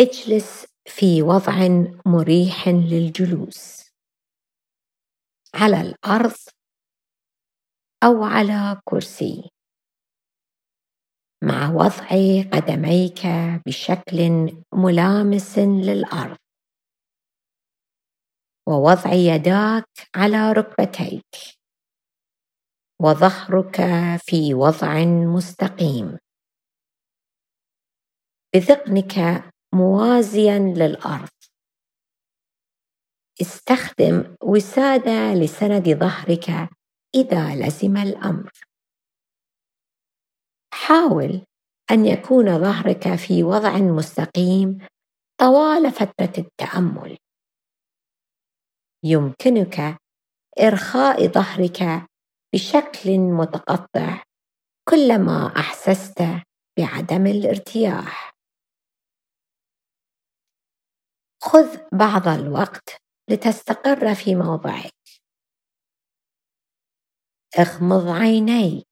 اجلس في وضع مريح للجلوس. على الأرض أو على كرسي. مع وضع قدميك بشكل ملامس للأرض. ووضع يداك على ركبتيك. وظهرك في وضع مستقيم. بذقنك موازيا للأرض. استخدم وسادة لسند ظهرك إذا لزم الأمر. حاول أن يكون ظهرك في وضع مستقيم طوال فترة التأمل. يمكنك إرخاء ظهرك بشكل متقطع كلما أحسست بعدم الارتياح. خذ بعض الوقت لتستقر في موضعك. اغمض عينيك.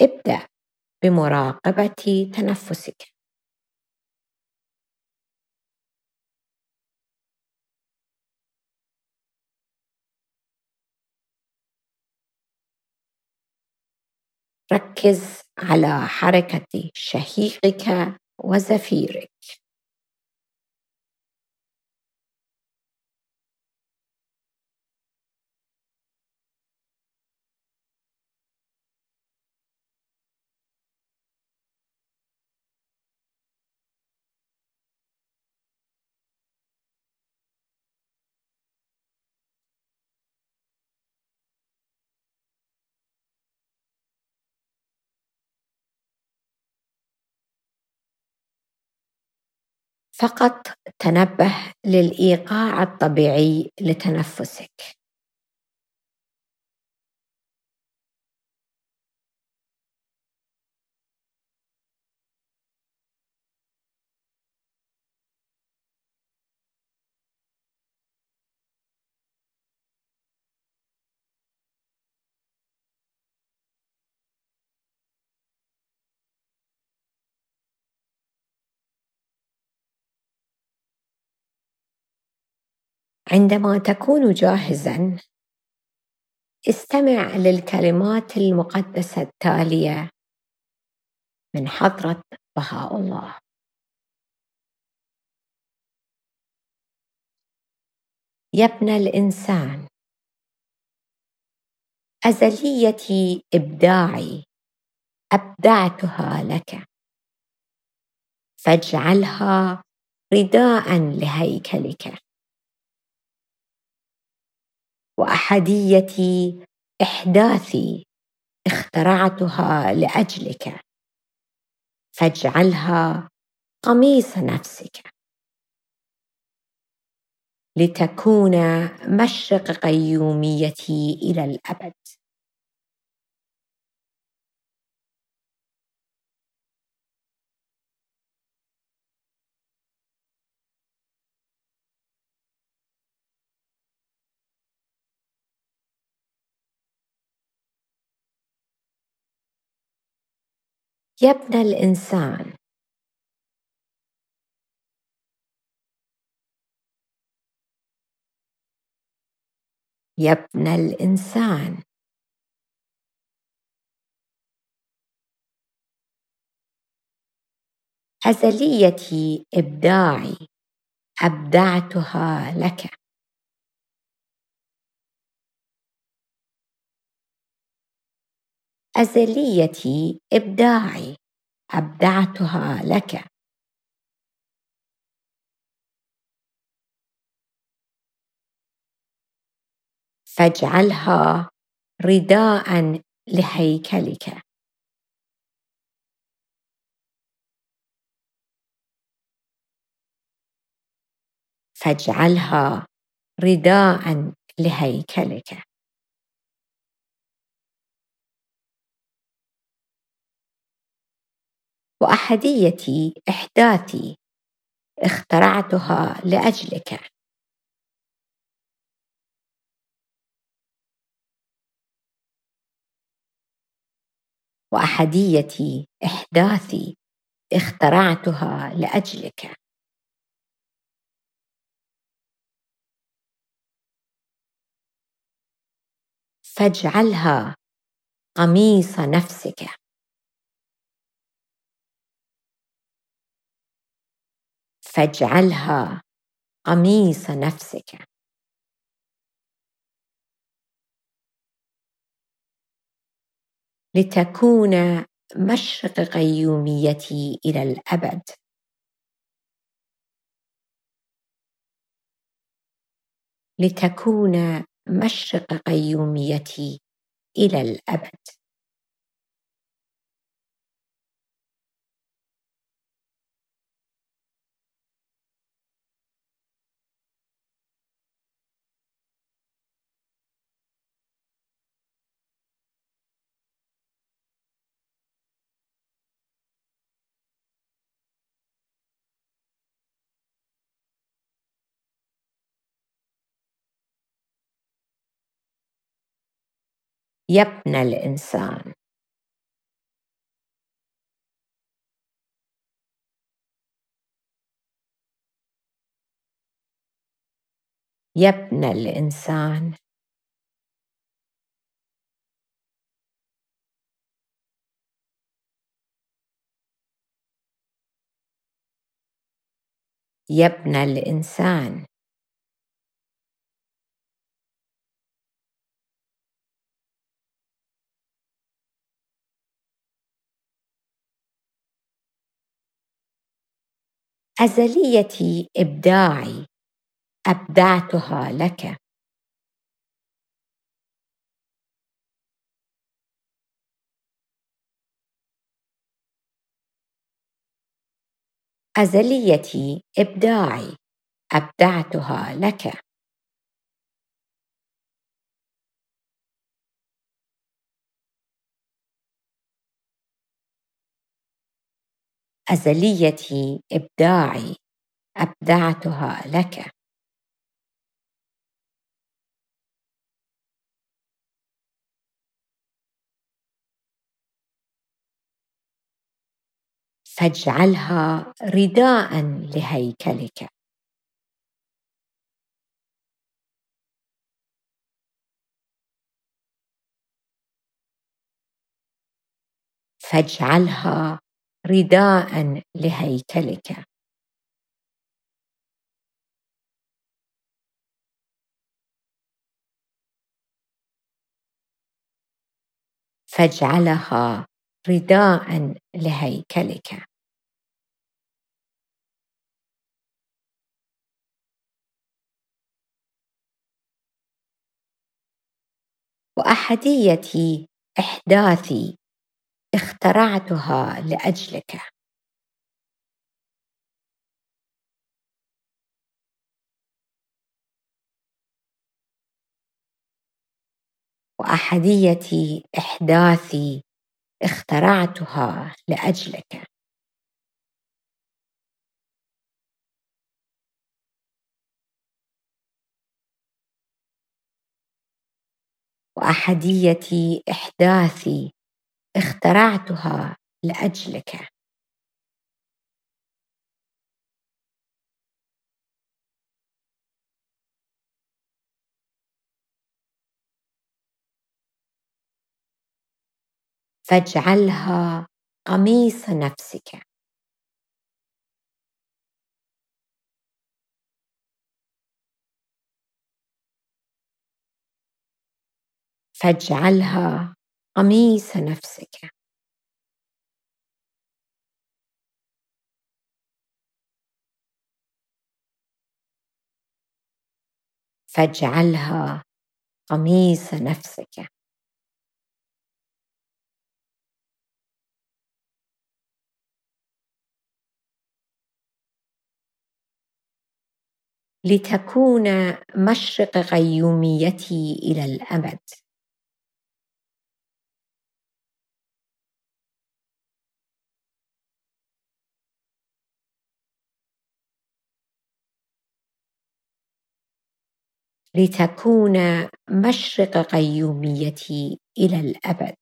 ابدأ بمراقبة تنفسك. ركز على حركة شهيقك وزفيرك. فقط تنبه للإيقاع الطبيعي لتنفسك. عندما تكون جاهزا استمع للكلمات المقدسة التالية من حضرة بهاء الله. يا ابن الإنسان ازليتي إبداعي أبدعتها لك. فاجعلها رداء لهيكلك. وأحديتي إحداثي اخترعتها لأجلك. فاجعلها قميص نفسك. لتكون مشرق قيوميتي إلى الأبد. يا ابن الإنسان. يا ابن الإنسان. أزليتي إبداعي أبدعتها لك. أزليتي إبداعي أبدعتها لك. فاجعلها رداء لهيكلك. فاجعلها رداء لهيكلك. وأحديتي احداثي اخترعتها لأجلك. وأحديتي احداثي اخترعتها لأجلك. فاجعلها قميص نفسك. فاجعلها قميص نفسك. لتكون مشرق قيوميتي إلى الأبد. لتكون مشرق قيوميتي إلى الأبد. ابن الإنسان. ابن الإنسان. ابن الإنسان. أزلية إبداعي أبدعتها لك. أزلية إبداعي أبدعتها لك. أزلية إبداعي أبدعتها لك. فاجعلها رداء لهيكلك. فاجعلها رداء لهيكلك. فاجعلها رداء لهيكلك. واحديه إحداثي. اخترعتها لأجلك. واحديه إحداثي اخترعتها لأجلك. واحديه إحداثي اخترعتها لأجلك. فاجعلها قميص نفسك. فاجعلها قميص نفسك. فاجعلها قميص نفسك. لتكون مشرق قيوميتي إلى الأبد. لتكون مشرق قيوميتي إلى الأبد.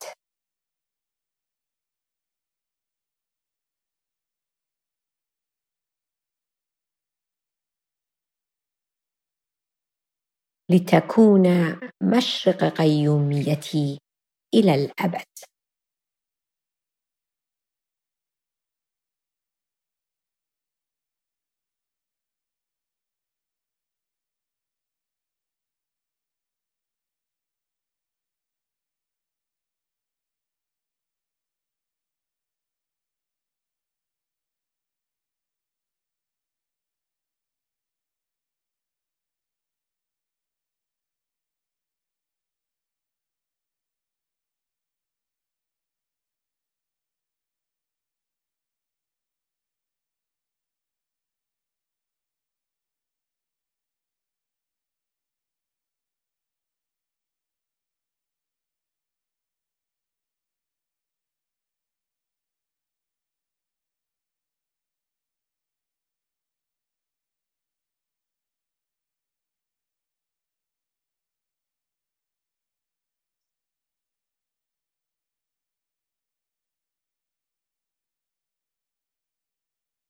لتكون مشرق قيوميتي إلى الأبد.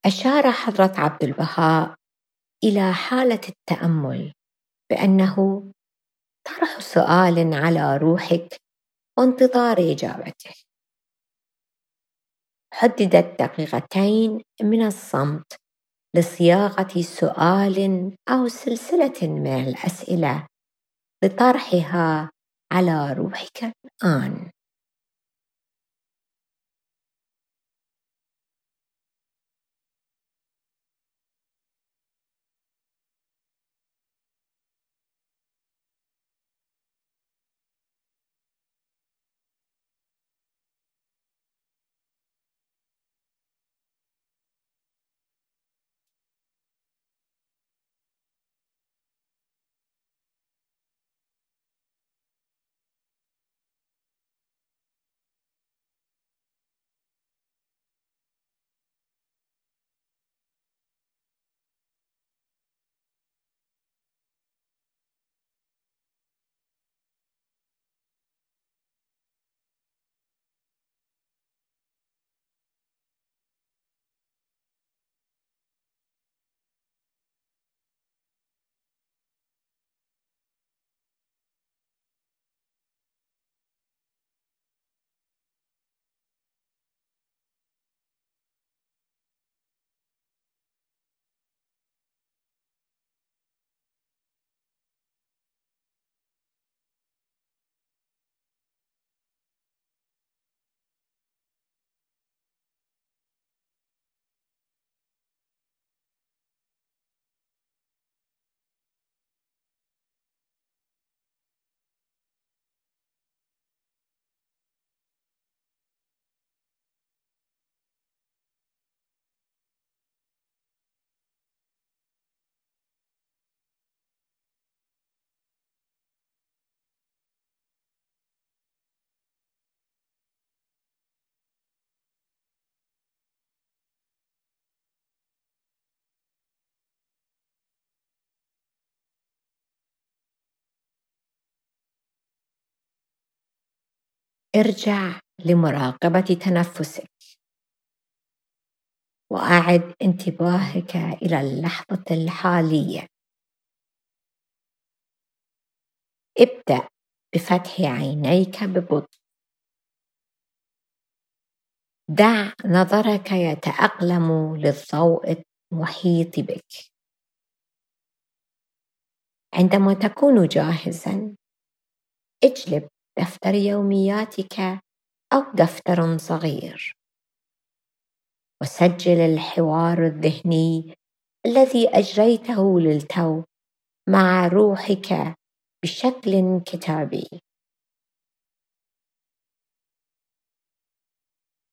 أشار حضرة عبد البهاء إلى حالة التأمل بأنه طرح سؤال على روحك وانتظار إجابته. حددت دقيقتين من الصمت لصياغة سؤال أو سلسلة من الأسئلة لطرحها على روحك الآن. ارجع لمراقبة تنفسك. وأعد انتباهك إلى اللحظة الحالية. ابدأ بفتح عينيك ببطء. دع نظرك يتأقلم للضوء المحيط بك. عندما تكون جاهزا اجلب دفتر يومياتك أو دفتر صغير. وسجل الحوار الذهني الذي أجريته للتو مع روحك بشكل كتابي.